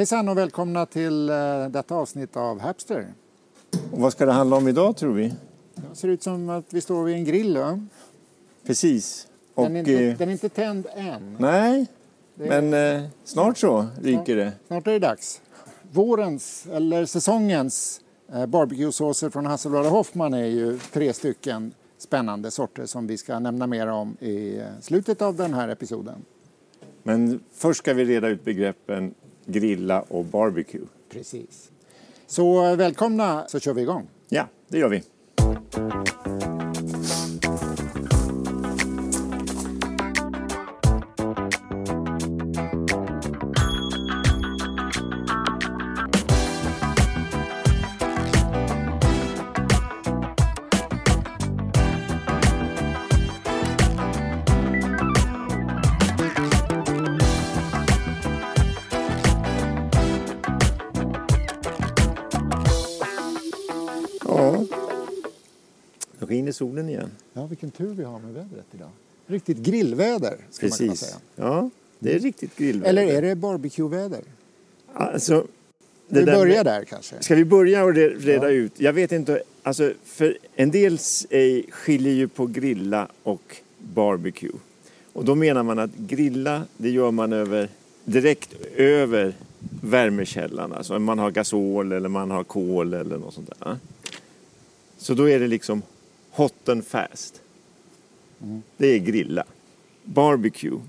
Hejsan och välkomna till eh, detta avsnitt av Hapster. Och vad ska det handla om idag tror vi? Det ser ut som att vi står vid en grill. Va? Precis. Och, Den, är inte, eh, den är inte tänd än. nej, är- men eh, snart så ryker det. Snart är det dags. Vårens, eller säsongens, eh, barbecuesåser från Hasselblad och Hoffman är ju tre stycken spännande sorter som vi ska nämna mer om i eh, slutet av den här episoden. Men först ska vi reda ut begreppen grilla och barbecue. Precis. Så eh, välkomna så kör vi igång. Ja, det gör vi. Skiner solen igen. Ja, vilken tur vi har med vädret idag. Riktigt grillväder, ska man kunna Precis. säga. Ja, det är riktigt grillväder. Eller är det barbecueväder? Alltså, det Vi där börjar där kanske. Ska vi börja och re- reda Ja. ut? Jag vet inte, alltså för en del eh, skiljer ju på grilla och barbecue. Och då menar man att grilla, det gör man över, direkt över värmekällan. Alltså man har gasol eller man har kol eller något sånt där. Så då är det liksom hot and fast. Det är grilla. Barbecue,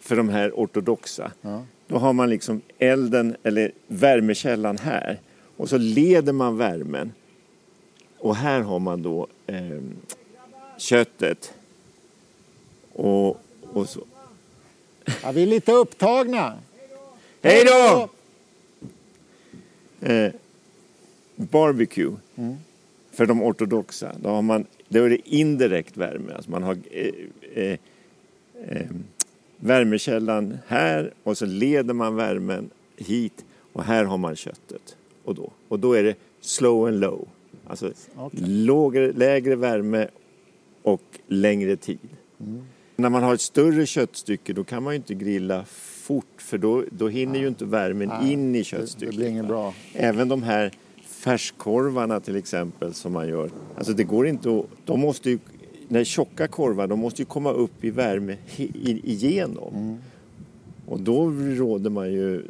för de här ortodoxa, Ja. då har man liksom elden eller värmekällan här och så leder man värmen. Och här har man då eh, köttet. Och, och så. Ja, vi är lite upptagna. Hej då! Eh, barbecue. För de ortodoxa, då, har man, då är det indirekt värme. Alltså man har eh, eh, eh, värmekällan här och så leder man värmen hit och här har man köttet. Och då, och då är det slow and low. Alltså Okej. lågre, lägre värme och längre tid. När man har ett större köttstycke då kan man ju inte grilla fort för då, då hinner ju inte värmen Nej, in i det- köttstycket. det blir inget bra. Även de här färskorvarna till exempel som man gör. Alltså det går inte att, de måste ju, när tjocka korvar, de måste ju komma upp i värme igenom. Mm. Och då råder man ju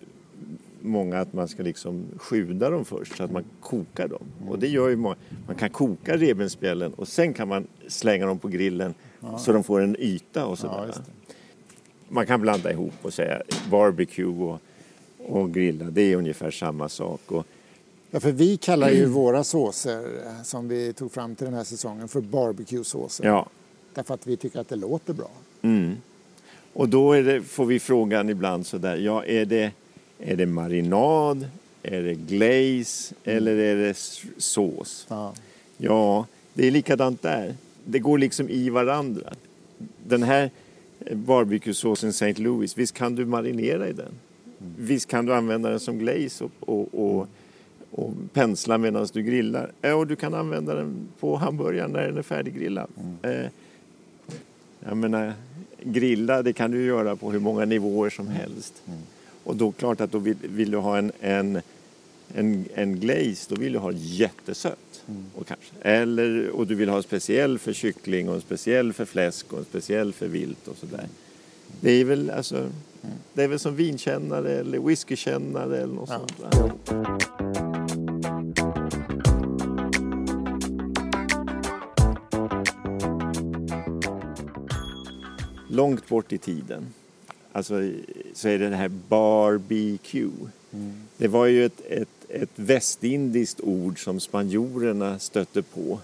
många att man ska liksom sjuda dem först så att man kokar dem. Och det gör ju många. Man kan koka revbensspjällen och sen kan man slänga dem på grillen så de får en yta och Ja, sådär. det. man kan blanda ihop och säga barbecue och, och grilla. Det är ungefär samma sak. Och, Ja, för vi kallar ju våra såser eh, som vi tog fram till den här säsongen för barbecue-såser. ja, Därför att vi tycker att det låter bra. Mm. Och då det, får vi frågan ibland sådär, ja är det, är det marinad, är det glaze eller är det sås? Ja. Ja, det är likadant där. Det går liksom i varandra. Den här eh, barbecuesåsen St. Louis, visst kan du marinera i den? Visst kan du använda den som glaze och, och, och, och pensla medan du grillar. Ja, och du kan använda den på hamburgaren när den är färdiggrillad. Eh, jag menar, grilla det kan du göra på hur många nivåer som helst. Och då klart att då vill, vill du ha en, en, en, en glaze, då vill du ha jättesött. Och, kanske. Eller, och du vill ha speciell för kyckling och en speciell för fläsk och en speciell för vilt och sådär. Det är väl alltså, det är väl som vinkännare eller whiskykännare eller något Ja. sånt. va? Långt bort i tiden alltså, så är det det här barbecue. Det var ju ett, ett, ett västindiskt ord som spanjorerna stötte på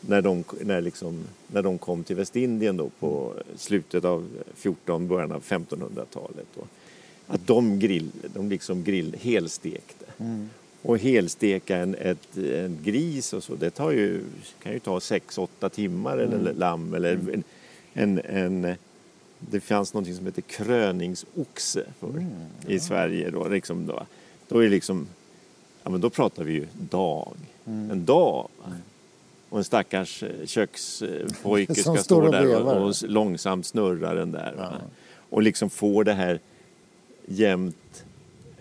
när de, när liksom, när de kom till Västindien då på slutet av 14, början av 1500-talet. Då. Att de, grill, de liksom grill, helstekte. Och helsteka en, ett, en gris och så, det tar ju, kan ju ta 6-8 timmar eller lamm eller en, en, en det fanns något som heter kröningsoxe för, i Sverige. Då, liksom då. då är det liksom, ja men då pratar vi ju dag. En dag. Och en stackars eh, kökspojke ska stå där och, och långsamt snurra den där. Ja. Och liksom få det här jämnt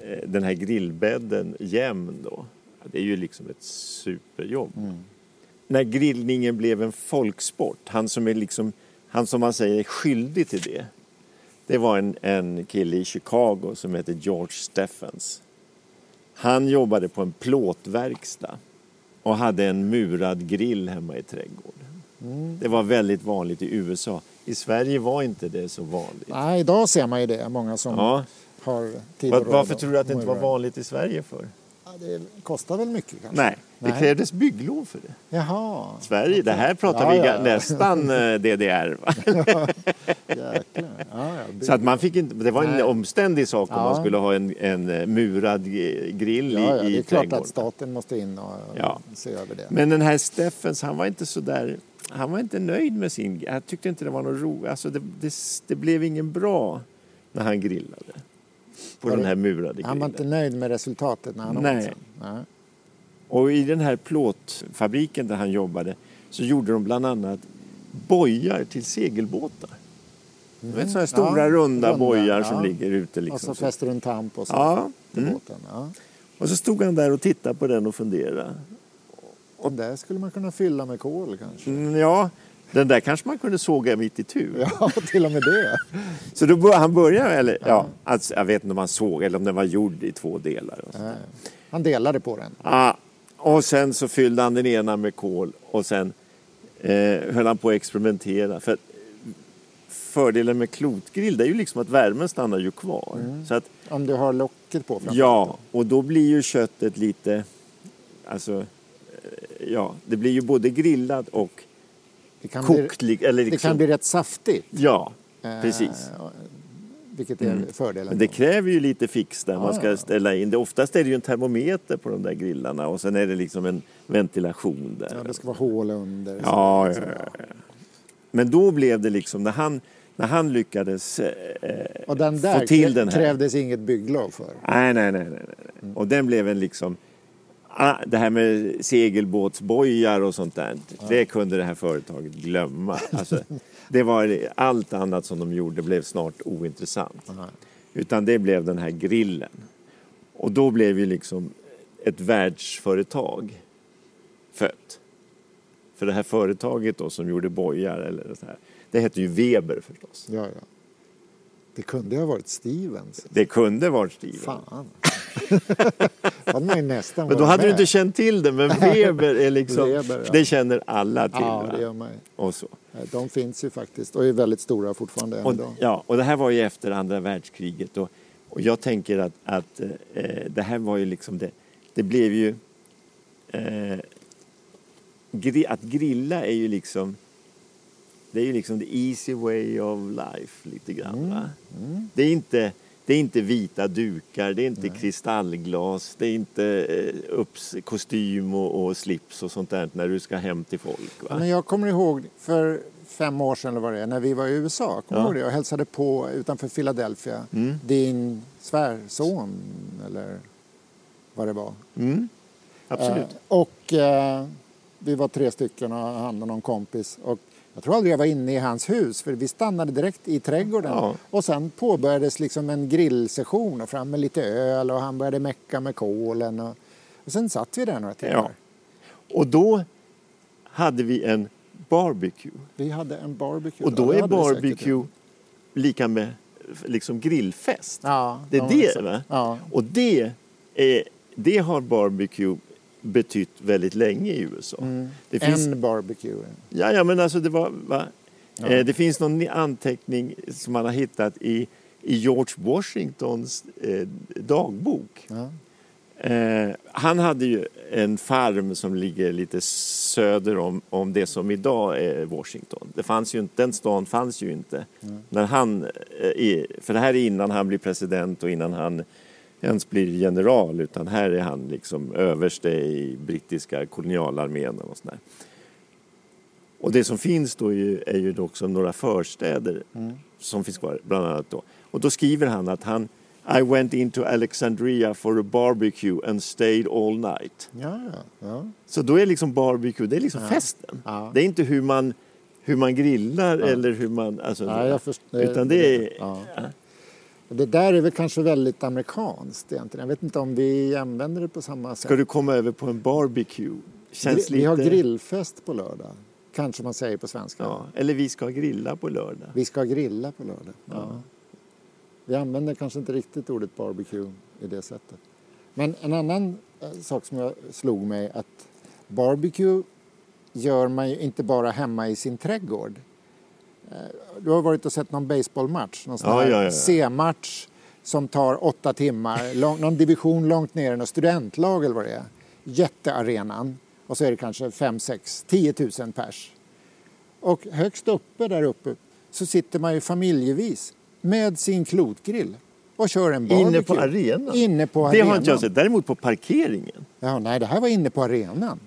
eh, den här grillbädden jämn då. Ja, Det är ju liksom ett superjobb. När grillningen blev en folksport, han som är liksom, han som man säger är skyldig till det. Det var en, en kille i Chicago som heter George Steffens. Han jobbade på en plåtverkstad och hade en murad grill hemma i trädgården. Det var väldigt vanligt i USA. I Sverige var inte det så vanligt. Nej, idag ser man ju det. Många som Ja. har tid Var, varför tror du att det inte var vanligt i Sverige för? Ja, det kostar väl mycket kanske? Nej, det krävdes bygglov för det. Jaha. Sverige, det här pratar Ja, vi ja, nästan eh, DDR. Va? Ja, Så att man fick inte, det var en Nej. omständig sak om man skulle ha en, en eh, murad grill ja, i, det i är klart trädgården. att staten måste in och se över det. Men den här Steffens, han var inte så där, han var inte nöjd med sin, jag tyckte inte det var något roligt, alltså det, det, det blev ingen bra när han grillade. På Var den det- här murade han var inte grillen. nöjd med resultatet när han åt sen. Och i den här plåtfabriken där han jobbade så gjorde de bland annat bojar till segelbåtar. Du vet sådana här stora Mm. Ja, runda, runda, bojar ja. som ligger ute Och liksom. så så. fäster du en tamp och så Ja, till mm. båten. Ja. Och så stod han där och tittade på den och funderade. Och där skulle man kunna fylla med kol kanske. Mm, ja, den där kanske man kunde såga mitt i tur. Ja, till och med det. Så då bör, han började, eller ja, alltså, jag vet inte om han såg eller om den var gjord i två delar. Och. Han delade på den. ja, och sen så fyllde han den ena med kol och sen eh, höll han på att experimentera. För att, fördelen med klotgrill det är ju liksom att värmen stannar ju kvar. Så att, Om du har locket på framför. ja, och då blir ju köttet lite, alltså, eh, ja, det blir ju både grillat och det kan, bli, kokt. li- Eller det liksom, kan bli rätt saftigt. Ja, Eh, precis. Vilket är fördelen. Men det kräver ju lite fix där man Ja, ska ja. ställa in. Det, oftast är det ju en termometer på de där grillarna och sen är det liksom en ventilation där. Ja, det ska vara hål under. så- Ja, ja, så- ja, ja. Men då blev det liksom, när han, när han lyckades eh, Och den där få till den här. krävdes inget bygglov för. Nej, nej, nej. nej, nej. Mm. Och den blev en liksom, ah, det här med segelbåtsbojar och sånt där, det kunde det här företaget glömma. Alltså, det var allt annat som de gjorde blev snart ointressant. Utan det blev den här grillen. Och då blev ju liksom ett världsföretag fött. För det här företaget då som gjorde bojar eller så här, det hette ju Weber förstås. Ja, ja. Det kunde ha varit Stevens. Det kunde varit Steven. Fan. hade man ju nästan Men då hade du med. inte känt till det, men Weber är liksom, Weber, ja. det känner alla till. Ja, det gör man och, så. De finns ju faktiskt och är väldigt stora fortfarande Och, ja, och det här var ju efter andra världskriget och, och jag tänker att, att eh, det här var ju liksom det, det blev ju eh, gri, att grilla är ju liksom det är ju liksom the easy way of life lite grann. Mm, Va? Det, är inte, det är inte vita dukar, det är inte kristallglas, det är inte eh, upps, kostym och, och slips och sånt där när du ska hem till folk. Va? Men jag kommer ihåg för fem år sedan eller vad det är, när vi var i USA. Kommer Ja. du? Jag hälsade på utanför Philadelphia. Mm. Din svärson eller vad det var. Mm, absolut. Eh, och eh, vi var tre stycken och han och någon kompis. Och jag tror aldrig jag var inne i hans hus för vi stannade direkt i trädgården. Ja. Och sen påbörjades liksom en grillsession och fram med lite öl och han började mecka med kolen. Och, och sen satt vi där några timmar. Ja. Och då hade vi en barbecue. Vi hade en barbecue. Och då det är barbecue lika med liksom grillfest. Ja, Det är de- det, va? Ja. Och det, är, det har barbecue betytt väldigt länge i USA. Det finns, En barbecue. ja, ja, men alltså det var, va? Eh, det finns någon anteckning som man har hittat i, i George Washingtons eh, dagbok. Ja. Eh, han hade ju en farm som ligger lite söder om, om det som idag är Washington. Det fanns ju inte, den stan fanns ju inte. När han, eh, för det här är innan han blir president och innan han ens blir general utan här är han liksom överste i brittiska kolonialarmén och sådär. Och det som finns då är ju, är ju också några förstäder som finns kvar, bland annat då. Och då skriver han att han I went into Alexandria for a barbecue and stayed all night. Ja, ja, ja. Så då är liksom barbecue, det är liksom festen. Ja. Det är inte hur man, hur man grillar eller hur man... Alltså, Ja, utan det är... Ja. Och det där är väl kanske väldigt amerikanskt egentligen. Jag vet inte om vi använder det på samma sätt. Ska du komma över på en barbecue? Känns vi, vi har grillfest på lördag. Kanske man säger på svenska. Ja, eller vi ska grilla på lördag. Vi ska grilla på lördag. Ja. Vi använder kanske inte riktigt ordet barbecue i det sättet. Men en annan eh, sak som jag slog mig att barbecue gör man ju inte bara hemma i sin trädgård. Eh, du har varit och sett någon baseballmatch, någon sån Ja, ja, ja. C-match som tar åtta timmar, lång, någon division långt ner, något studentlag eller vad det är. Jättearenan och så är det kanske 5, 6, 10 000 pers. Och högst uppe där uppe så sitter man ju familjevis med sin klotgrill och kör en barbecue. Inne på arenan? Inne på Det arenan. har inte jag sett. Däremot på parkeringen. Ja, nej, det här var inne på arenan.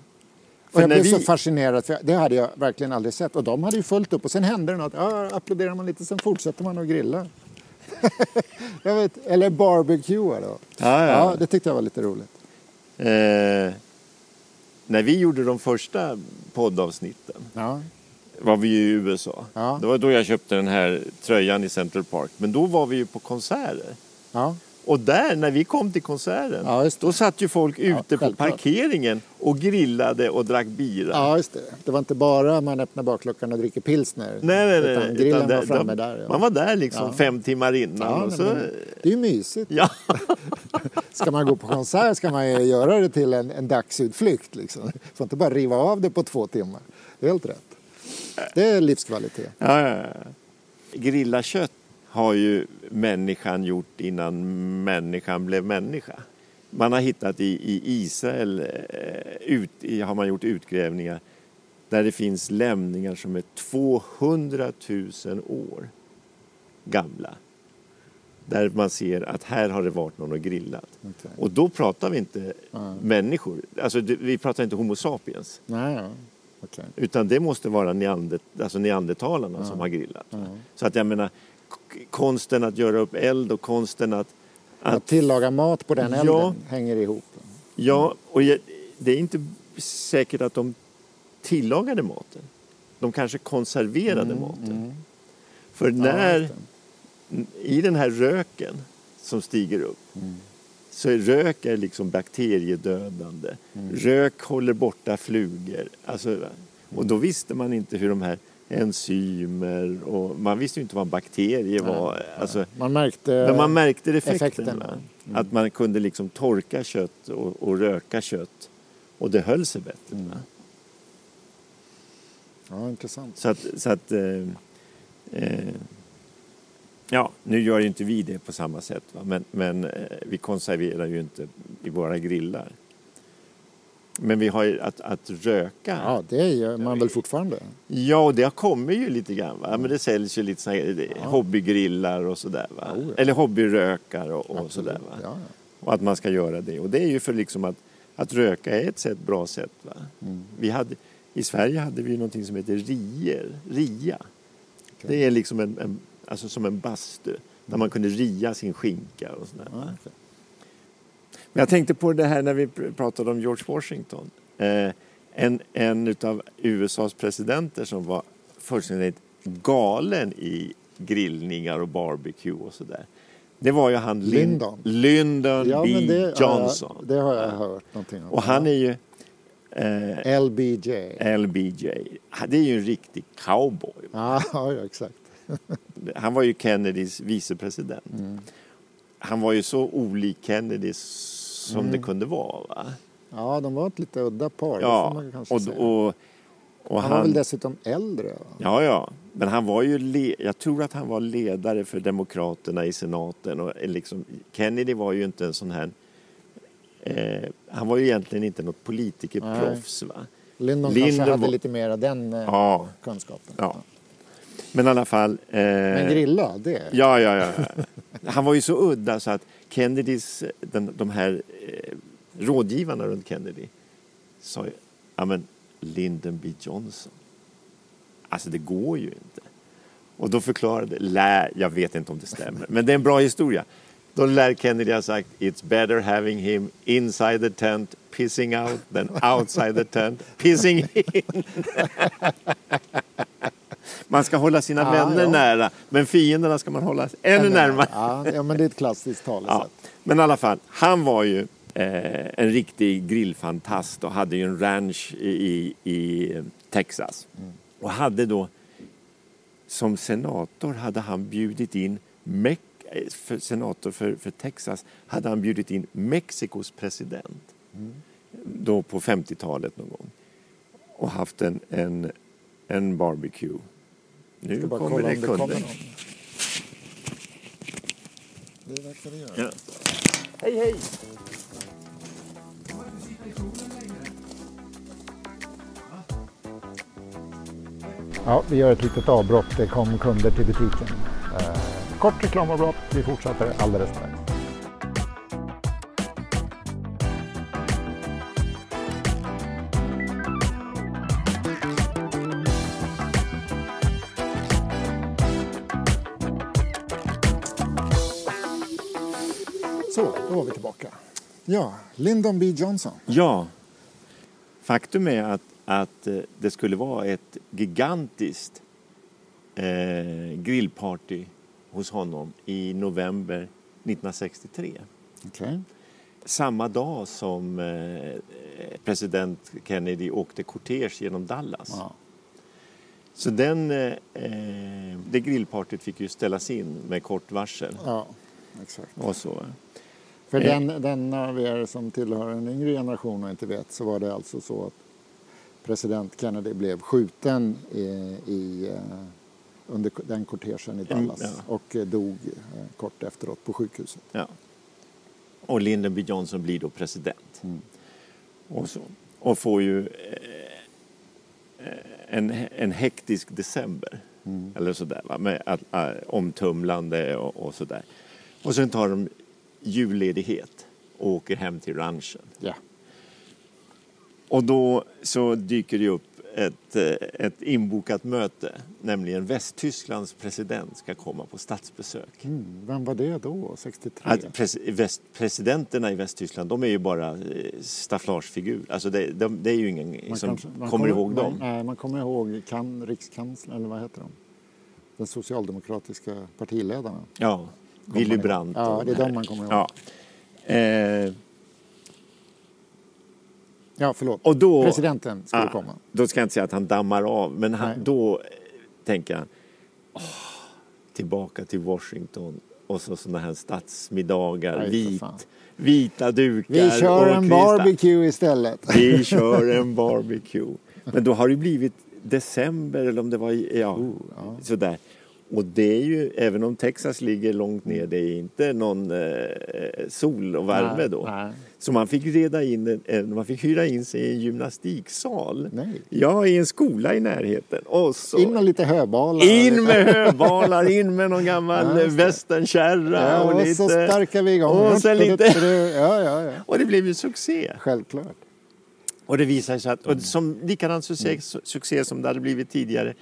Och jag när blev så vi- fascinerad, för det hade jag verkligen aldrig sett. Och de hade ju fullt upp och sen hände det något. Ja, applåderar man lite, sen fortsätter man att grilla. jag vet, eller barbecua då. Ja, ja. det tyckte jag var lite roligt. Eh, när vi gjorde de första poddavsnitten Ja, var vi ju i USA. Ja. Det var då jag köpte den här tröjan i Central Park. Men då var vi ju på konserter. ja, Och där, när vi kom till konserten, Ja, då satt ju folk ute på självklart. parkeringen och grillade och drack bira. ja, just det. Det var inte bara man öppnar bakluckan och dricker pilsner. Nej, nej, nej. Utan grillen Utan var det- framme där. Ja. Man var där liksom Ja. fem timmar innan. ja, så, men det är ju mysigt. ja. Ska man gå på konsert ska man göra det till en, en dagsutflykt. Liksom. Får inte bara riva av det på två timmar. Helt rätt. Det är livskvalitet. Ja, ja, ja. Grilla kött har ju människan gjort innan människan blev människa. Man har hittat i, i Israel, eh, ut, har man gjort utgrävningar där det finns lämningar som är 200 000 år gamla. Där man ser att här har det varit någon och grillat. Okej. Och då pratar vi inte människor, alltså vi pratar inte Homo sapiens. Ja. Okej. Utan det måste vara neander, alltså neandertalarna som har grillat. Så att jag menar, konsten att göra upp eld och konsten att... Att att tillaga mat på den Ja. elden hänger ihop. ja, och jag, det är inte säkert att de tillagade maten. De kanske konserverade maten. För när, i den här röken som stiger upp så är rök är liksom bakteriedödande. Rök håller borta flugor. Alltså, och då visste man inte hur de här enzymer och man visste ju inte vad en bakterie var. Alltså, Man märkte men man märkte effekten. effekten, ja. Att man kunde liksom torka kött och, och röka kött och det höll sig bättre. va? Ja, intressant. Så att, så att eh, eh, ja, nu gör ju inte vi det på samma sätt. Va? Men, men eh, vi konserverar ju inte i våra grillar. Men vi har ju att, att röka. Ja, det gör man väl fortfarande? Ja, och det har kommit ju lite grann. Va? Men det säljs ju lite såna här eh, hobbygrillar och sådär. Va? Jo, ja. Eller hobbyrökar och, och sådär. Va? Ja, ja. Och att man ska göra det. Och det är ju för liksom att, att röka är ett sätt, bra sätt. Va? Mm. Vi hade, I Sverige hade vi någonting som heter rier, ria. Det är liksom en, en, alltså som en bastu där man kunde ria sin skinka och sådär. Ja, va? Men jag tänkte på det här när vi pr- pratade om George Washington. Eh, en, en av USAs presidenter som var fullständigt galen i grillningar och barbecue och sådär. Det var ju han Lin- Lyndon. Lyndon Ja, B. det, Johnson. Ja, det har jag hört någonting om. Och han är ju eh, LBJ. LBJ. Det är ju en riktig cowboy. Ja, ja, exakt. Han var ju Kennedys vicepresident. Mm. Han var ju så olik Kennedy som Mm. det kunde vara. Va? Ja, de var ett lite udda par. Ja, och, och, och han var väl dessutom äldre? Va? ja, ja, men han var ju, le, jag tror att han var ledare för Demokraterna i senaten. Och liksom, Kennedy var ju inte en sån här, eh, han var ju egentligen inte något politikerproffs. Va? Lyndon Lyndon kanske hade var- lite mer av den eh, Ja, kunskapen. ja. Men i alla fall. Eh, Men grilla, det? Ja, ja, ja. Han var ju så udda så att Kennedys, den, de här eh, rådgivarna runt Kennedy sa ju, ja men Lyndon B Johnson. Alltså det går ju inte. Och då förklarade, lär, jag vet inte om det stämmer, men det är en bra historia. Då lär Kennedy ha sagt It's better having him inside the tent pissing out than outside the tent pissing in. Man ska hålla sina Ja, vänner ja. nära, men fienderna ska man hålla ännu närmare. Ja, men det är ett klassiskt talesätt. Men i alla fall, han var ju eh, en riktig grillfantast och hade ju en ranch i, i, i Texas. Och hade då, som senator hade han bjudit in Mex- eh, för senator för, för Texas hade han bjudit in Mexikos president då på 50-talet någon gång och haft en, en, en barbecue. Nu Ska bara kommer kolla det kunder. kommer någon. Det verkar det göra. Ja. Hej, hej! Ja, vi gör ett litet avbrott. Det kom kunder till butiken. Eh, kort reklamavbrott. Vi fortsätter alldeles strax. Då var vi tillbaka. Ja, Lyndon B Johnson. Ja. Faktum är att, att eh, det skulle vara ett gigantiskt eh, grillparty hos honom i november 1963. Okej. Samma dag som eh, president Kennedy åkte kortege genom Dallas. Ja. Så den, eh, eh, det grillpartyt fick ju ställas in med kort varsel. ja, exakt. Och så. För Eh. den, den av er som tillhör en yngre generation och inte vet så var det alltså så att president Kennedy blev skjuten i, i, eh, under den kortegen i Dallas Mm, ja. och eh, dog eh, kort efteråt på sjukhuset. Ja. Och Lyndon B Johnson blir då president. Mm. Och, så. och får ju en, en hektisk december. Mm. Eller sådär, va? med att, äh, omtumlande och, och sådär. Och sen tar de julledighet och åker hem till ranchen. Ja. Och då så dyker det upp ett, eh, ett inbokat möte, nämligen Västtysklands president ska komma på statsbesök. Mm. Vem var det då, 63? Att pres, väst, presidenterna i Västtyskland, de är ju bara eh, stafflagefigur. Alltså det, de, det är ju ingen Man som kanske- man kommer ihåg man, dem. Nej, man kommer ihåg kan, rikskanslern, eller vad heter de? Den socialdemokratiska partiledarna. Ja, Willy. Brandt. Ja, det är de man kommer ihåg. Ja. Eh, Ja, förlåt. och då, Presidenten skulle Ah, komma. Då ska jag inte säga att han dammar av, men Nej. han, då tänker han åh, tillbaka till Washington och så sådana här statsmiddagar, Nej, vit, vita dukar. Vi kör en kristall- barbecue istället. Vi kör en barbecue. Men då har det blivit december eller om det var ja, Oh, ja. sådär. Och det är ju, även om Texas ligger långt ner, det är inte någon eh, sol och värme Nej, då. nej. Så man fick, reda in, man fick hyra in sig i en gymnastiksal. Nej. Ja, i en skola i närheten. Och så In med lite höbalar. in med höbalar, in med någon gammal Ja, västernkärra Ja, och, och lite... så sparkar vi igång. Och sen lite... Ja, ja, ja. Och det blev ju succé. Självklart. Och det visade sig att, och som likadant succé, Mm. succé som det hade blivit tidigare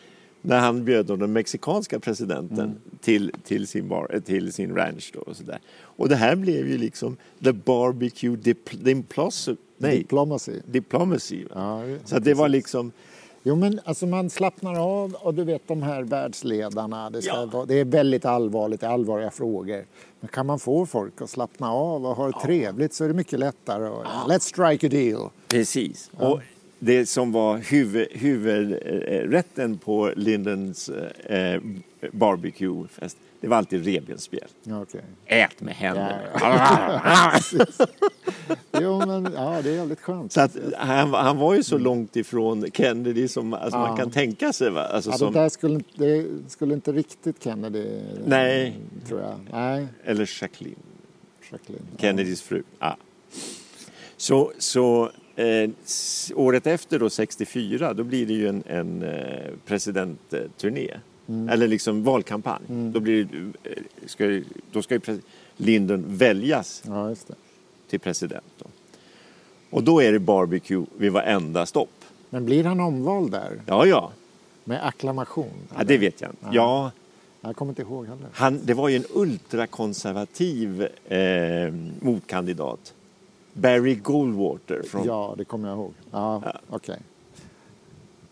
när han bjöd den mexikanska presidenten Mm. till, till, sin bar, eh, till sin ranch. Då och, så där. och det här blev ju liksom the barbecue dipl- diplomacy. Nej, Diplomacy. diplomacy. Ja, det- Så det var liksom, Jo, men alltså man slappnar av och du vet de här världsledarna. Det, ska Ja. det är väldigt allvarligt, det är allvarliga frågor. Men kan man få folk att slappna av och ha det trevligt så är det mycket lättare. Och, Let's strike a deal. precis. Och det som var huvud, huvudrätten på Lindens eh, barbecuefest, det var alltid revbensspjäll. Ja, okej. Ät med händerna. Jo, men ja, det är jävligt skönt. Så att han, han var ju så långt ifrån Kennedy som alltså, man Ja. kan tänka sig. Va? Alltså, Ja, det som, där skulle, inte- det skulle inte riktigt Kennedy... Nej. Tror jag. Nej, Eller Jacqueline, Jacqueline. Kennedys fru. Ja. Så, så eh, året efter, då, 64, då blir det ju en, en eh, presidentturné. Mm. Eller liksom valkampanj. Då, blir det, eh, ska, då ska ju Lyndon väljas Ja, till president. Då. Och då är det barbecue vid varenda stopp. Men blir han omvald där? Ja, ja. Med acklamation? ja det vet jag inte. Ja, Jag kommer inte ihåg heller. Han, det var ju en ultrakonservativ eh, motkandidat. Barry Goldwater från... Ja, det kommer jag ihåg. Ja, okej.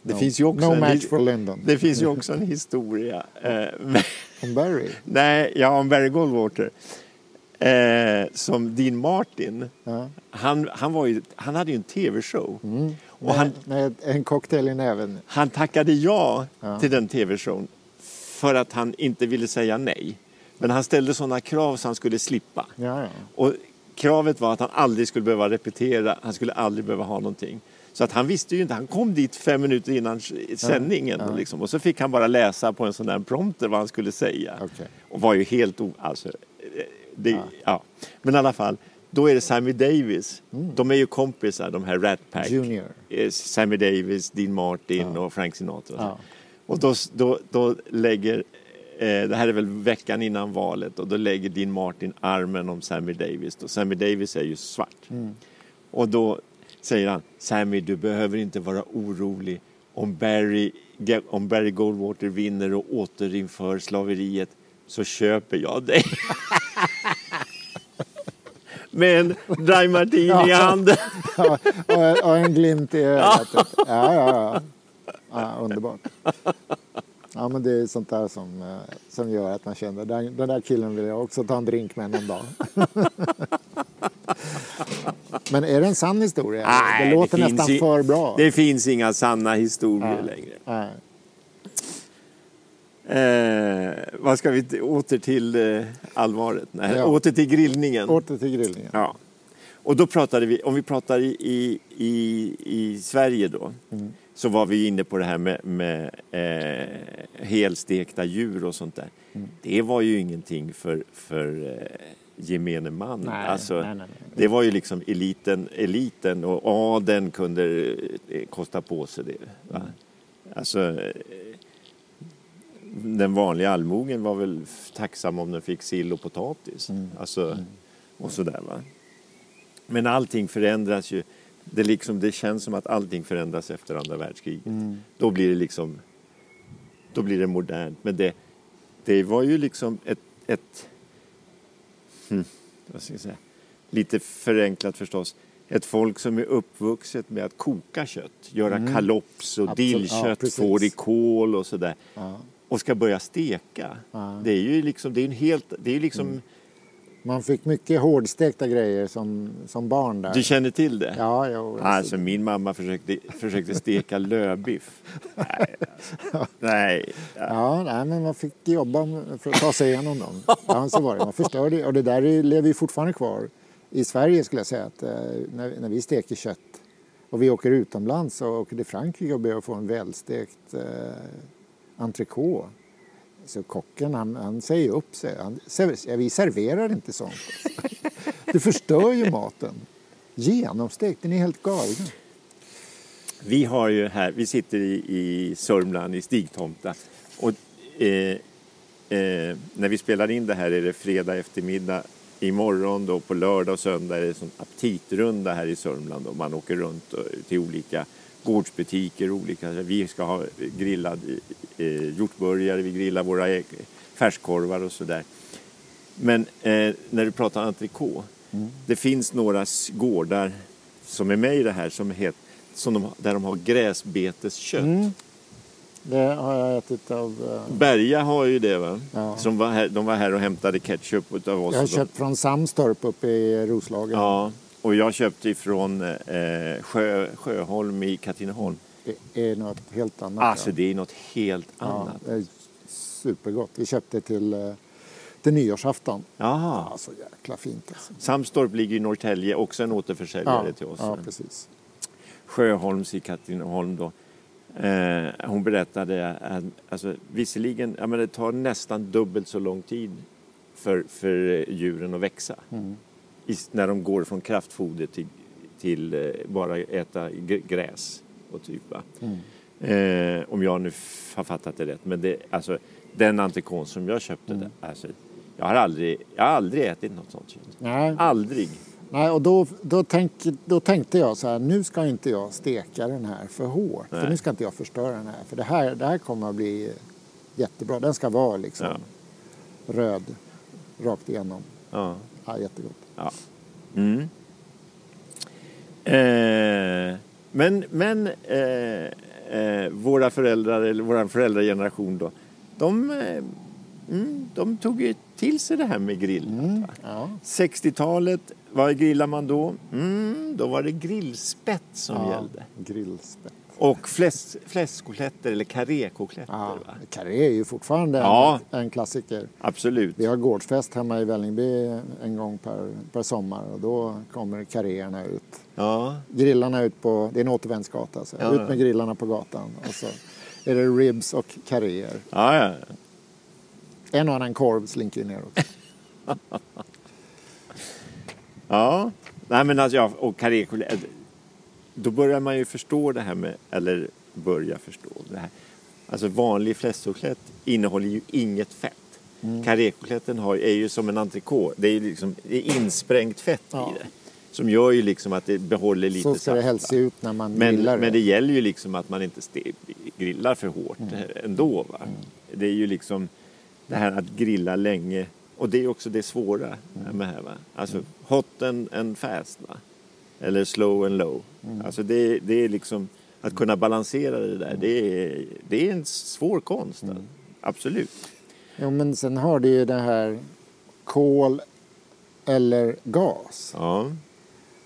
Det, No. finns ju också No en, match for Lyndon. det finns ju också en historia. Eh, Om Barry? nej, ja, om Barry Goldwater. Eh, som Dean Martin. Ja. Han, han, var ju, han hade ju en tv-show. Mm. Och Med, han, med en cocktail i näven. han tackade ja, Ja. till den tv-showen för att han inte ville säga nej. Men han ställde sådana krav så han skulle slippa. Ja, ja. Och kravet var att han aldrig skulle behöva repetera, han skulle aldrig behöva ha någonting. Så att han visste ju inte, han kom dit fem minuter innan sändningen ja. Liksom, och så fick han bara läsa på en sån där prompter vad han skulle säga. Okej. Och var ju helt o... Alltså, eh, det, ja. Men i alla fall, då är det Sammy Davis. De är ju kompisar, de här Rat Pack. Junior. Eh, Sammy Davis, Dean Martin och Frank Sinatra. Ja. Och då, då, då lägger, det här är väl veckan innan valet, och då lägger Dean Martin armen om Sammy Davis. Och Sammy Davis är ju svart. Och då säger han, Sammy du behöver inte vara orolig. Om Barry, om Barry Goldwater vinner och återinför slaveriet så köper jag dig. Med en dry martini i handen. Ja, och, och en glimt i ögat. Ja, ja, ja. ja underbart. Ja, men det är sånt där som, eh, som gör att man känner den, den där killen vill jag också ta en drink med någon dag. Men är det en sann historia? Nej, det låter finns nästan i- för bra. Det finns inga sanna historier Nej. längre. Nej. Eh, vad ska vi åter till eh, allvaret? Nej, Ja. åter till grillningen. Åter till grillningen. Ja. Och då pratade vi, om vi pratar i, i, i, i Sverige då, Mm. Så var vi inne på det här med, med eh, helstekta djur och sånt där. Mm. Det var ju ingenting för, för eh, gemene man. Nej, alltså, nej, nej. Det var ju liksom eliten, eliten och adeln kunde eh, kosta på sig det. Mm. Alltså, eh, den vanliga allmogen var väl tacksam om den fick sill och potatis. Mm. Alltså, och sådär va. Men allting förändras ju. Det, liksom, det känns som att allting förändras efter andra världskriget. Mm. Då blir det liksom då blir det modernt. Men det, det var ju liksom ett, ett hm, vad ska jag säga, lite förenklat förstås, ett folk som är uppvuxet med att koka kött, göra kalops och Mm. Absolut. Ja, dillkött, precis. får i kol och sådär. Ja. Och ska börja steka. Ja. Mm. Det är ju liksom, det är en helt, det är liksom, Man fick mycket hårdstekta grejer som, som barn där. du känner till det? Ja, jo, Alltså min mamma försökte, försökte steka lövbiff. Nej, alltså. nej. Ja, nej, men man fick jobba för att ta sig igenom dem. Ja, så var det. Man förstörde och det där är- lever ju fortfarande kvar. I Sverige skulle jag säga att eh, när, när vi steker kött och vi åker utomlands och åker till Frankrike och behöver få en välstekt eh, entrecote. Så kocken han, han säger upp sig. Han, vi serverar inte sånt. Det förstör ju maten. Genomstekt, den är helt galen. Vi har ju här, vi sitter i, i Sörmland, i Stigtomta. Och eh, eh, när vi spelar in det här är det fredag eftermiddag. Imorgon då på lördag och söndag är det en aptitrunda här i Sörmland. Och man åker runt till olika gårdsbutiker. Olika, vi ska ha grillad eh, hjortburgare, vi grillar våra färskkorvar och sådär. Men eh, när du pratar entrecote. Det finns några gårdar som är med i det här som het, som de, där de har gräsbeteskött. Mm. Det har jag ätit av... eh, Berga har ju det va? Ja. Som var här, de var här och hämtade ketchup utav oss. Jag har köpt från Samstorp uppe i Roslagen. Ja, och jag köpte ifrån eh, Sjö, Sjöholm i Katrineholm. Det är något helt annat. Alltså ja. det är något helt ja, annat. är supergott. Vi köpte till, eh, till nyårsafton. Jaha. Ja, så jäkla fint alltså. Samstorp ligger i Norrtälje, också en återförsäljare Ja, till oss. ja, precis. Sjöholms i Katrineholm då. Eh, hon berättade att alltså, visserligen, ja, men det tar nästan dubbelt så lång tid för, för eh, djuren att växa. Mm. När de går från kraftfoder till, till eh, bara äta gräs och typ. Mm. Eh, om jag nu har fattat det rätt. Men det, alltså, den antikon som jag köpte, Mm. där, alltså, jag, har aldrig, jag har aldrig ätit något sånt kött. Nej, Aldrig. nej och då, då, tänk, då tänkte jag så här, nu ska inte jag steka den här för hårt. För Nej. nu ska inte jag förstöra den här. För det här, det här kommer att bli jättebra. Den ska vara liksom Ja. röd rakt igenom. Ja. Ja, jättegott. Ja. Mm. Eh, men men eh, eh, våra föräldrar, eller vår föräldrageneration då, de, eh, mm, de tog ju till sig det här med grillat. Mm, ja. 60-talet, vad grillar man då? Mm, då var det grillspett som ja. gällde. Grillspett. Och fläsk, fläskkotletter eller karékotletter. Ja, va? karré är ju fortfarande Ja. en, en klassiker. Absolut. Vi har gårdsfest hemma i Vällingby en gång per, per sommar och då kommer karéerna ut. Ja, Grillarna ut på, det är en återvändsgata, så Ja, ut med grillarna på gatan och så är det ribs och karéer. ja. En och annan korv slinker ner också. Ja, nej men alltså, och karékotlett. Då börjar man ju förstå det här med, eller börja förstå det här. Alltså vanlig fläskkotlett innehåller ju inget fett. Mm. Karékotletten är ju som en entrecote. Det är ju liksom det är insprängt fett Ja. i det. Som gör ju liksom att det behåller lite Så ska det helst se ut när man Men, grillar men det gäller ju liksom att man inte grillar för hårt Mm. ändå. Va? Det är ju liksom det här att grilla länge. Och det är också det svåra Mm. med det här. Va? Alltså hot and, and fast. Va? Eller slow and low. Mm. Alltså det, det är liksom att kunna balansera det där. Det är, det är en svår konst. Mm. Absolut. Jo, men sen har det ju det här kol eller gas. Ja,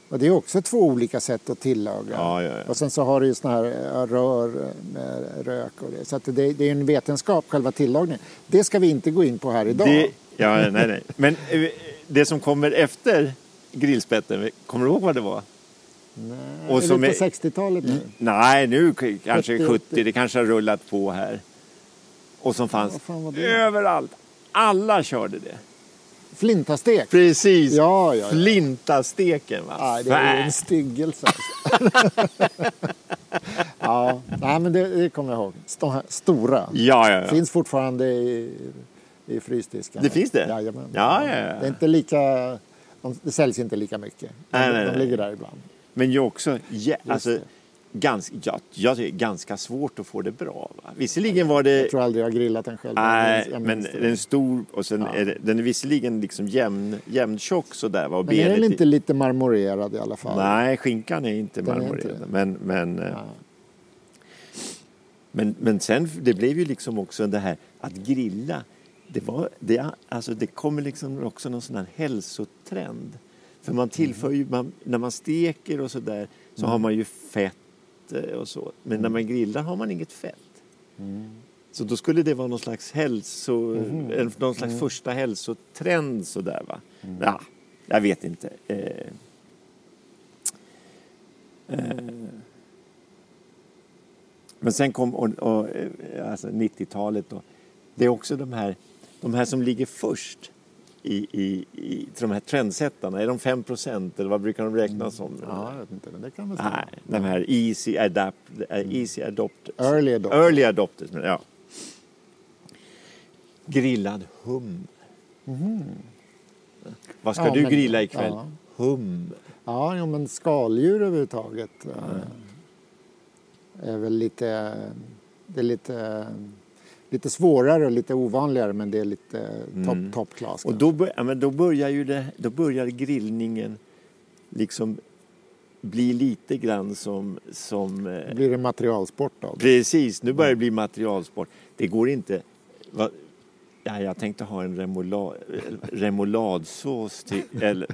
Och det är också två olika sätt att tillaga. Ja, ja, ja. Och sen så har du ju såna här rör med rök och det. Så att det, det är en vetenskap, själva tillagningen. Det ska vi inte gå in på här idag. det, ja nej, nej. Men eh, det som kommer efter grillspetten, kommer du ihåg vad det var? Nej, och som är- på 60-talet nu? Nej, nu kanske 70, 70, det kanske har rullat på här. Och som fanns det? överallt. Alla körde det. Flintastek? Precis. Ja, ja, ja. Flintasteken va? Nej, det är en styggelse. Alltså. ja, nej, men det, det kommer jag ihåg. De stora. Ja, ja, ja. Finns fortfarande i, i frysdiskarna. Det finns det? Jajamän. Ja, ja, ja. Det är inte lika... De, det säljs inte lika mycket. De, Nej, nej, de ligger där ibland. Men ju också, ja, alltså, ganska, ja, jag tycker ganska svårt att få det bra. Va? Visserligen var det... Jag tror aldrig jag har grillat den själv. Nej, men det. den är stor och sen Ja. är det, den är visserligen liksom jämn, jämntjock sådär. Va? Och Men är den inte lite marmorerad i alla fall? Nej, skinkan är inte Den inte marmorerad. det. Men, men, eh, Ja. men, men sen, det blev ju liksom också det här att grilla. Det, var, det, alltså det kommer liksom också någon sån här hälsotrend. För man tillför ju, man, när man steker och sådär så har man ju fett eh, och så. Men när man grillar har man inget fett. Så då skulle det vara någon slags hälso, en, någon slags första hälsotrend sådär va. Ja, jag vet inte. Eh, eh, men sen kom och, och, eh, alltså 90-talet då. Det är också de här, de här som ligger först i, i, i de här trendsättarna. Är de 5 procent eller vad brukar de räknas som? ja, jag vet inte. Men det kan väl stämma. Nej, de här easy, adapt, eh, easy adopters. Early adopters. Early adopters, men ja. Grillad hummer. Vad ska Ja, du men- grilla ikväll? ja. Hummer. Ja, jo, men skaldjur överhuvudtaget eh, är väl lite... Det är lite, lite svårare och lite ovanligare men det är lite top, top class. Och då, bör, då, börjar ju det, då börjar grillningen liksom bli lite grann som... som eh, blir det materialsport det. Precis, nu börjar det bli materialsport. Det går inte... Va, ja, jag tänkte ha en remoulad, remouladsås till... Eller,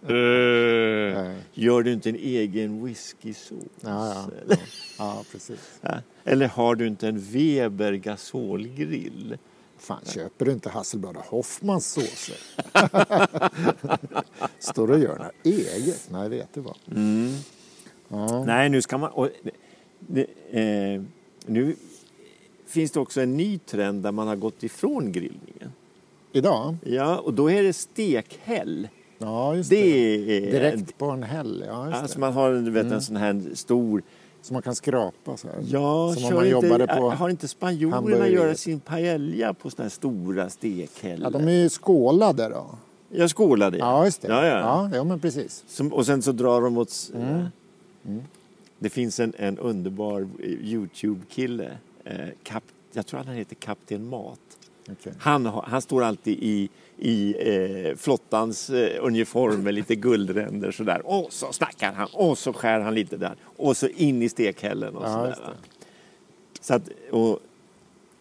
Nej. gör du inte en egen whiskysås? Ja, ja. Ja, precis. eller har du inte en Weber gasolgrill? Fan, köper du inte Hasselblad och Hoffmans såser? Står du och gör något eget? Nej, vet du vad. Ja. Nej, nu ska man... Och, det, eh, nu finns det också en ny trend där man har gått ifrån grillningen. Idag? Ja, och då är det stekhäll. Ja, just Det det. är... Direkt på en häll, ja just Alltså det. man har vet, en sån här stor... Som man kan skrapa så här. Ja, Som om man inte, jobbade på har inte spanjorerna göra sin paella på såna här stora stekhällor? Ja, de är ju skålade då. Jag skålade Ja, just det. Ja, ja. ja, ja men precis. Som, och sen så drar de åt... s- Mm. Det finns en, en underbar eh, Youtube-kille. Eh, kap, jag tror han heter Kapten Mat. Okej. Han, han står alltid i, i eh, flottans eh, uniform med lite guldränder sådär. Och så snackar han och så skär han lite där. Och så in i stekhällen och sådär. Så att, och,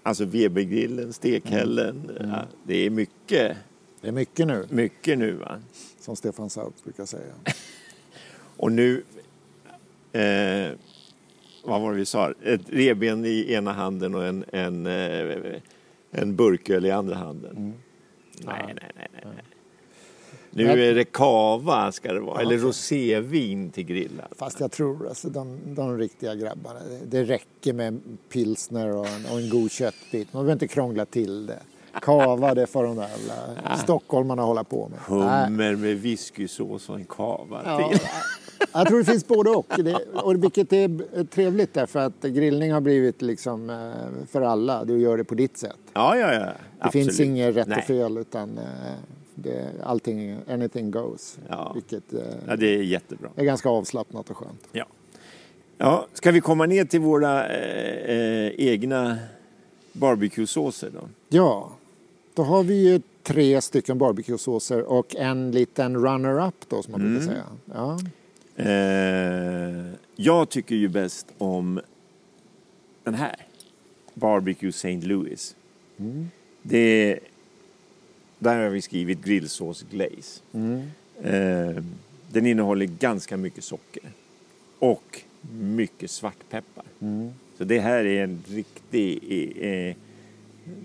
alltså Webergrillen, stekhällen, Mm. ja, det är mycket, Det är mycket nu, mycket nu. Va? som Stefan Sauk brukar säga. Och nu, eh, vad var det vi sa? Ett reben i ena handen och en, en, eh, en burköl i andra handen. Mm. Nej, nej, nej, nej. nej. Nu är det kava ska det vara, eller rosévin till grillar. Fast jag tror alltså de, de riktiga grabbarna, det, räcker med pilsner och en, och en god köttbit. Man behöver inte krångla till det. Kava, det får de där jävla stockholmarna hålla på med. Nej. Hummer med whiskysås och en kava Ja, till. Jag tror det finns både och. Det, och vilket är trevligt därför att grillning har blivit liksom eh, för alla. Du gör det på ditt sätt. Ja, ja, ja. Det finns inget rätt Nej. och fel utan eh, det, allting, anything goes. Ja. Vilket eh, Ja, det är jättebra. är ganska avslappnat och skönt. Ja. Ja, ska vi komma ner till våra eh, eh, egna barbecuesåser då? Ja, då har vi ju tre stycken barbecuesåser och en liten runner-up då som man brukar säga. Ja. Eh, jag tycker ju bäst om den här. Barbecue St. Louis. Det, där har vi skrivit grillsås glaze. Eh, den innehåller ganska mycket socker. Och mycket svartpeppar. Så det här är en riktig... Eh,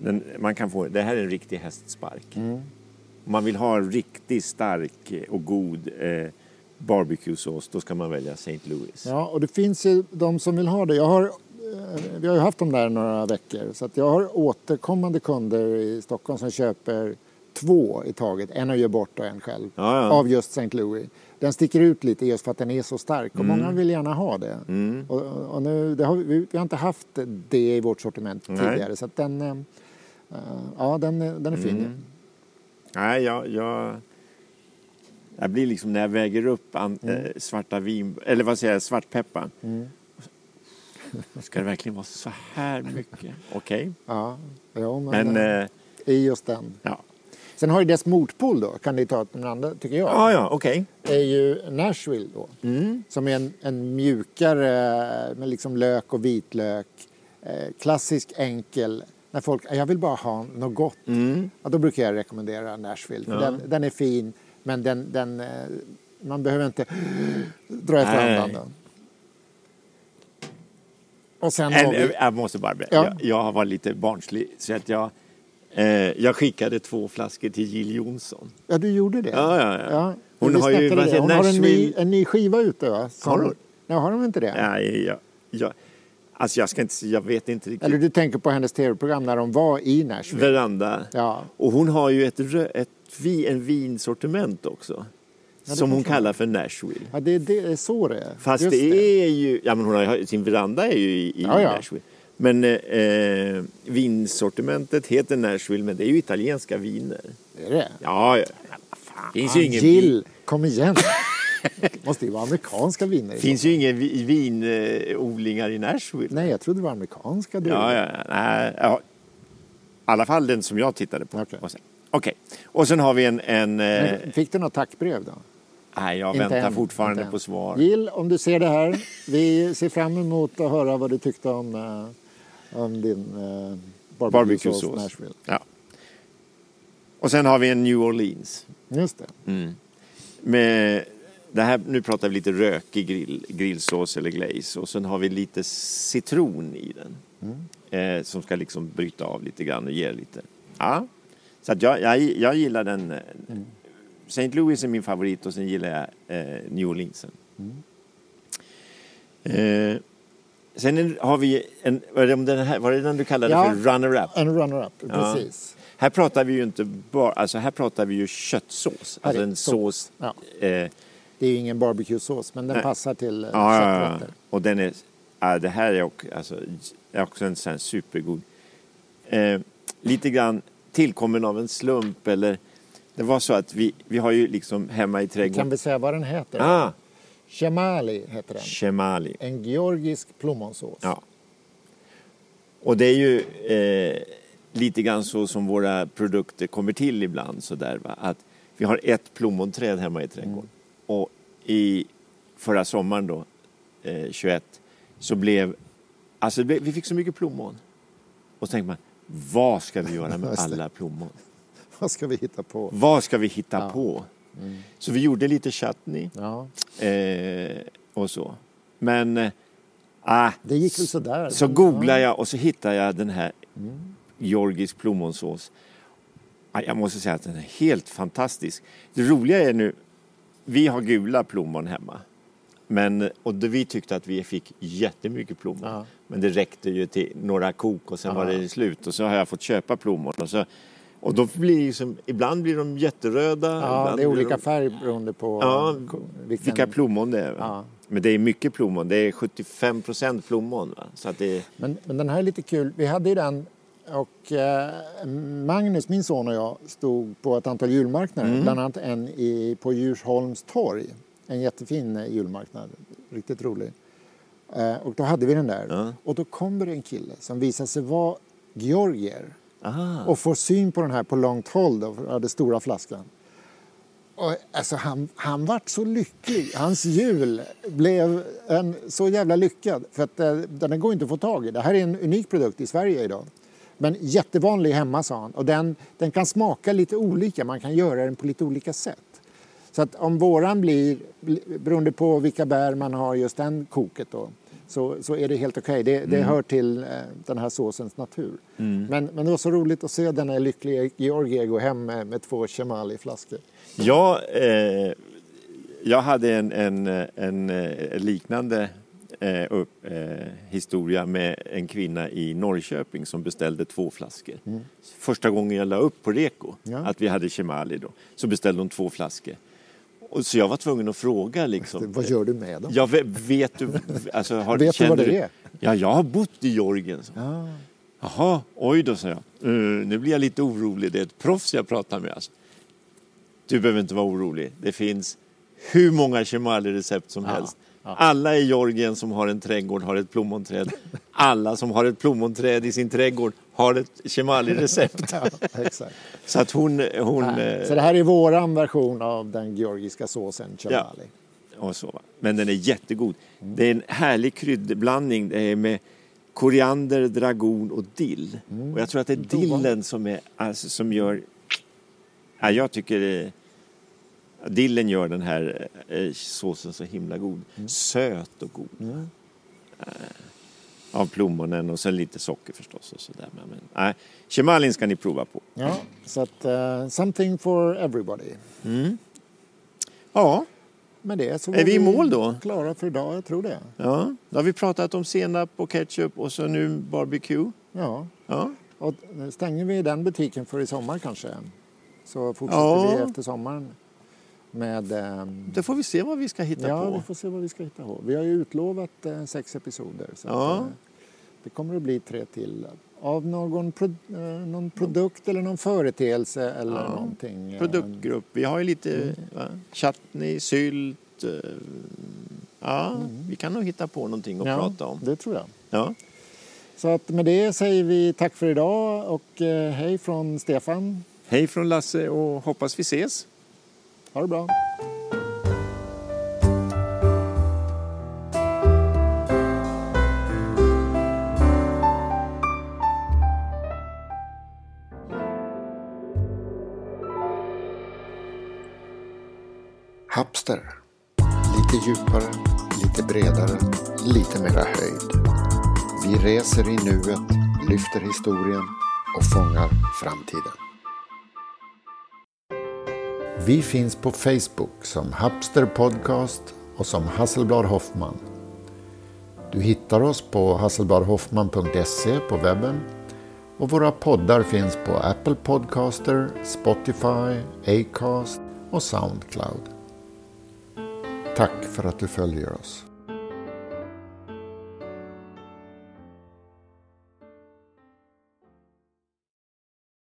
den, man kan få, det här är en riktig hästspark. Om man vill ha en riktigt stark och god eh, barbecuesås då ska man välja St. Louis. ja, och det finns ju de som vill ha det. Jag har, eh, vi har ju haft dem där några veckor så jag har återkommande kunder i Stockholm som köper två i taget. En och gör bort och en själv. Ja, ja. Av just St. Louis. Den sticker ut lite just för att den är så stark och Mm. många vill gärna ha det. Och, och nu, det har, vi, vi har inte haft det i vårt sortiment Nej. tidigare så den, eh, ja, den, är- den är fin. Mm. Nej, jag, jag, jag blir liksom när jag väger upp an, Mm. eh, svarta vin, eller vad säger jag, svartpeppar. Ska det verkligen vara så här mycket? Okej, Ja, ja, men, men eh, eh, i just den. ja. Sen har ju dess motpol då, kandidat den andra tycker jag, Ja, ja, okej. är ju Nashville då. Mm. Som är en, en mjukare med liksom lök och vitlök. Eh, klassisk enkel. När folk, jag vill bara ha något gott. Mm. Ja, då brukar jag rekommendera Nashville. För den, den är fin men den, den, eh, man behöver inte dra efter Nej. andan. Och sen har En, vi... jag måste bara berätta, Ja. jag, jag var lite barnslig så att jag, eh, jag skickade två flaskor till Jill Johnson. Ja, du gjorde det? Ja, ja, ja. Hon vi har ju- Hon har en ny, en ny skiva ute va? Som- Har hon? Ja, har de inte det? Nej, jag, jag, alltså jag ska inte, jag vet inte riktigt. Eller du tänker på hennes tv-program när de var i Nashville? Veranda. Ja. Och hon har ju ett, rö- ett vi, en vinsortiment också. det som hon kallar för Nashville. Ja, det, det är så det är. Fast Just det, är ju, ja men hon har sin veranda är ju i, i Ja, ja. Nashville. Men eh, vinsortimentet heter Nashville men det är ju italienska viner. Det är det. Ja, ja. Fan, finns ju ingen Jill, kom igen. Det måste ju vara amerikanska viner. i finns ju ingen vi- vinodlingar i Nashville. Nej, jag trodde det var amerikanska druvor. Ja, ja, ja. Nej, ja. I alla fall den som jag tittade på. Okej. Okej, och sen har vi en... en eh, Fick du något tackbrev då? nej, jag Inte väntar än, fortfarande på svar. Jill, om du ser det här, vi ser fram emot att höra vad du tyckte om, eh, om din uh, barbecue-sås Barbecue-sås. Nashville. Ja. Och sen har vi en New Orleans. Just det. Mm. Med det här, nu pratar vi lite rökig grill, grillsås eller glaze och sen har vi lite citron i den. Eh, som ska liksom bryta av lite grann och ge lite. Ja. Så jag, jag, jag gillar den. eh, St. Louis är min favorit och sen gillar jag eh, New Orleansen. Eh, sen en- har vi en, var det, den här, var det den du kallade Ja. för runner-up? En runner-up, Ja. precis. Här pratar vi ju inte bara, alltså här pratar vi ju köttsås. Alltså en sås. Ja. Eh, Det är ju ingen barbecue-sås, men den Nej. passar till eh, ja, kötträtter. Och den är, ja, det här är också, alltså, är också en sån supergod. Eh, lite grann tillkommen av en slump eller det var så att vi, vi har ju liksom hemma i Kan trädgården. vi säga vad den heter? Ah, Shemali heter den. Shemali. En georgisk plommonsås. Ja. Och det är ju eh, lite grann så som våra produkter kommer till ibland. Så där, va? Att vi har ett plommonträd hemma i trädgården. Och i förra sommaren då, eh, 21, så blev Alltså vi fick så mycket plommon. Och så tänkte man, vad ska vi göra med alla plommon? Vad ska vi hitta på? Vad ska vi hitta Ja. på? Så vi gjorde lite chutney Ja, eh, och så. Men, eh, ah, det gick väl sådär. så googlade jag och så hittade jag den här georgisk plommonsås. Ah, Jag måste säga att den är helt fantastisk. Det roliga är nu, vi har gula plommon hemma. Men, och det, vi tyckte att vi fick jättemycket plommon. Ja. Men det räckte ju till några kok och sen Ja. var det slut. Och så har jag fått köpa plommon. Och, så, och då blir liksom, ibland blir de jätteröda. Ja, det är olika de, färg beroende på Ja, ko- vilka plommon det är. Ja. Men det är mycket plommon. Det är 75 procent plommon. Va? Så att det, Men, men den här är lite kul. Vi hade ju den och eh, Magnus, min son och jag, stod på ett antal julmarknader. Mm. Bland annat en i, på Djursholms torg. En jättefin eh, julmarknad. Riktigt rolig. Eh, och då hade vi den där. Ja. Och då kommer det en kille som visar sig vara georgier. aha. Och får syn på den här på långt håll, då, den stora flaskan. Och, alltså, han, han vart så lycklig. Hans jul blev en, så jävla lyckad. För att eh, den går inte att få tag i. Det här är en unik produkt i Sverige idag. Men jättevanlig hemma sa han. Och den, den kan smaka lite olika. Man kan göra den på lite olika sätt. Så att om våran blir, bli- beroende på vilka bär man har just den koket då, så, så är det helt okej. Det, det hör till eh, den här såsens natur. Men, men det var så roligt att se den här lyckliga Georgie gå hem med, med två Chemali-flaskor. Ja, eh, jag hade en, en, en, eh, liknande eh, upp, eh, historia med en kvinna i Norrköping som beställde två flaskor. Första gången jag la upp på Reko Ja. att vi hade Chemali då, så beställde hon två flaskor. Och så jag var tvungen att fråga liksom. Vad gör du med dem? Ja, ve- vet du, alltså, har, Vet du vad det är? Ja, jag har bott i Georgien. så. Ja. Jaha, oj då, sa jag. "Eh, nu blir jag lite orolig. Det är ett proffs jag pratar med. Alltså. Du behöver inte vara orolig. Det finns hur många Chemali-recept som helst. Alla i Georgien som har en trädgård har ett plommonträd. Alla som har ett plommonträd i sin trädgård har ett Chemali-recept. Ja, exakt. Så att hon... hon Nej, eh, Så det här är våran version av den georgiska såsen Chemali. och så. Men den är jättegod. Det är en härlig kryddblandning. Det är med koriander, dragon och dill. Och jag tror att det är dillen som, är, alltså, som gör... Ja, jag tycker det, dillen gör den här eh, såsen så himla god. Söt och god. Eh, av plommonen och sen lite socker förstås. Och så där. Men, nej, Chemalin ska ni prova på. Ja, så att uh, something for everybody. Ja, Med det så Är vi i mål då? klara för idag, jag tror det. ja, då har vi pratat om senap och ketchup och så nu barbecue. Ja, Ja. och stänger vi den butiken för i sommar kanske så fortsätter Ja. vi efter sommaren med... ehm, Då får vi se vad vi ska hitta ja, vi på. får se vad vi ska hitta på. Vi har ju utlovat eh, sex episoder. Så Ja. att, eh, det kommer att bli tre till. Av någon, pro, eh, någon produkt eller någon företeelse eller Ja. någonting. eh, Produktgrupp. Vi har ju lite va? chutney, sylt. eh, Ja, vi kan nog hitta på någonting att ja, prata om. det tror jag. Ja. Så att med det säger vi tack för idag och eh, hej från Stefan. Hej från Lasse och hoppas vi ses. Ha det bra. Hapster. Lite djupare, lite bredare, lite mera höjd. Vi reser i nuet, lyfter historien och fångar framtiden. Vi finns på Facebook som Hapster Podcast och som Hasselblad Hoffman. Du hittar oss på hasselbladhoffman.se på webben och våra poddar finns på Apple Podcaster, Spotify, Acast och Soundcloud. Tack för att du följer oss.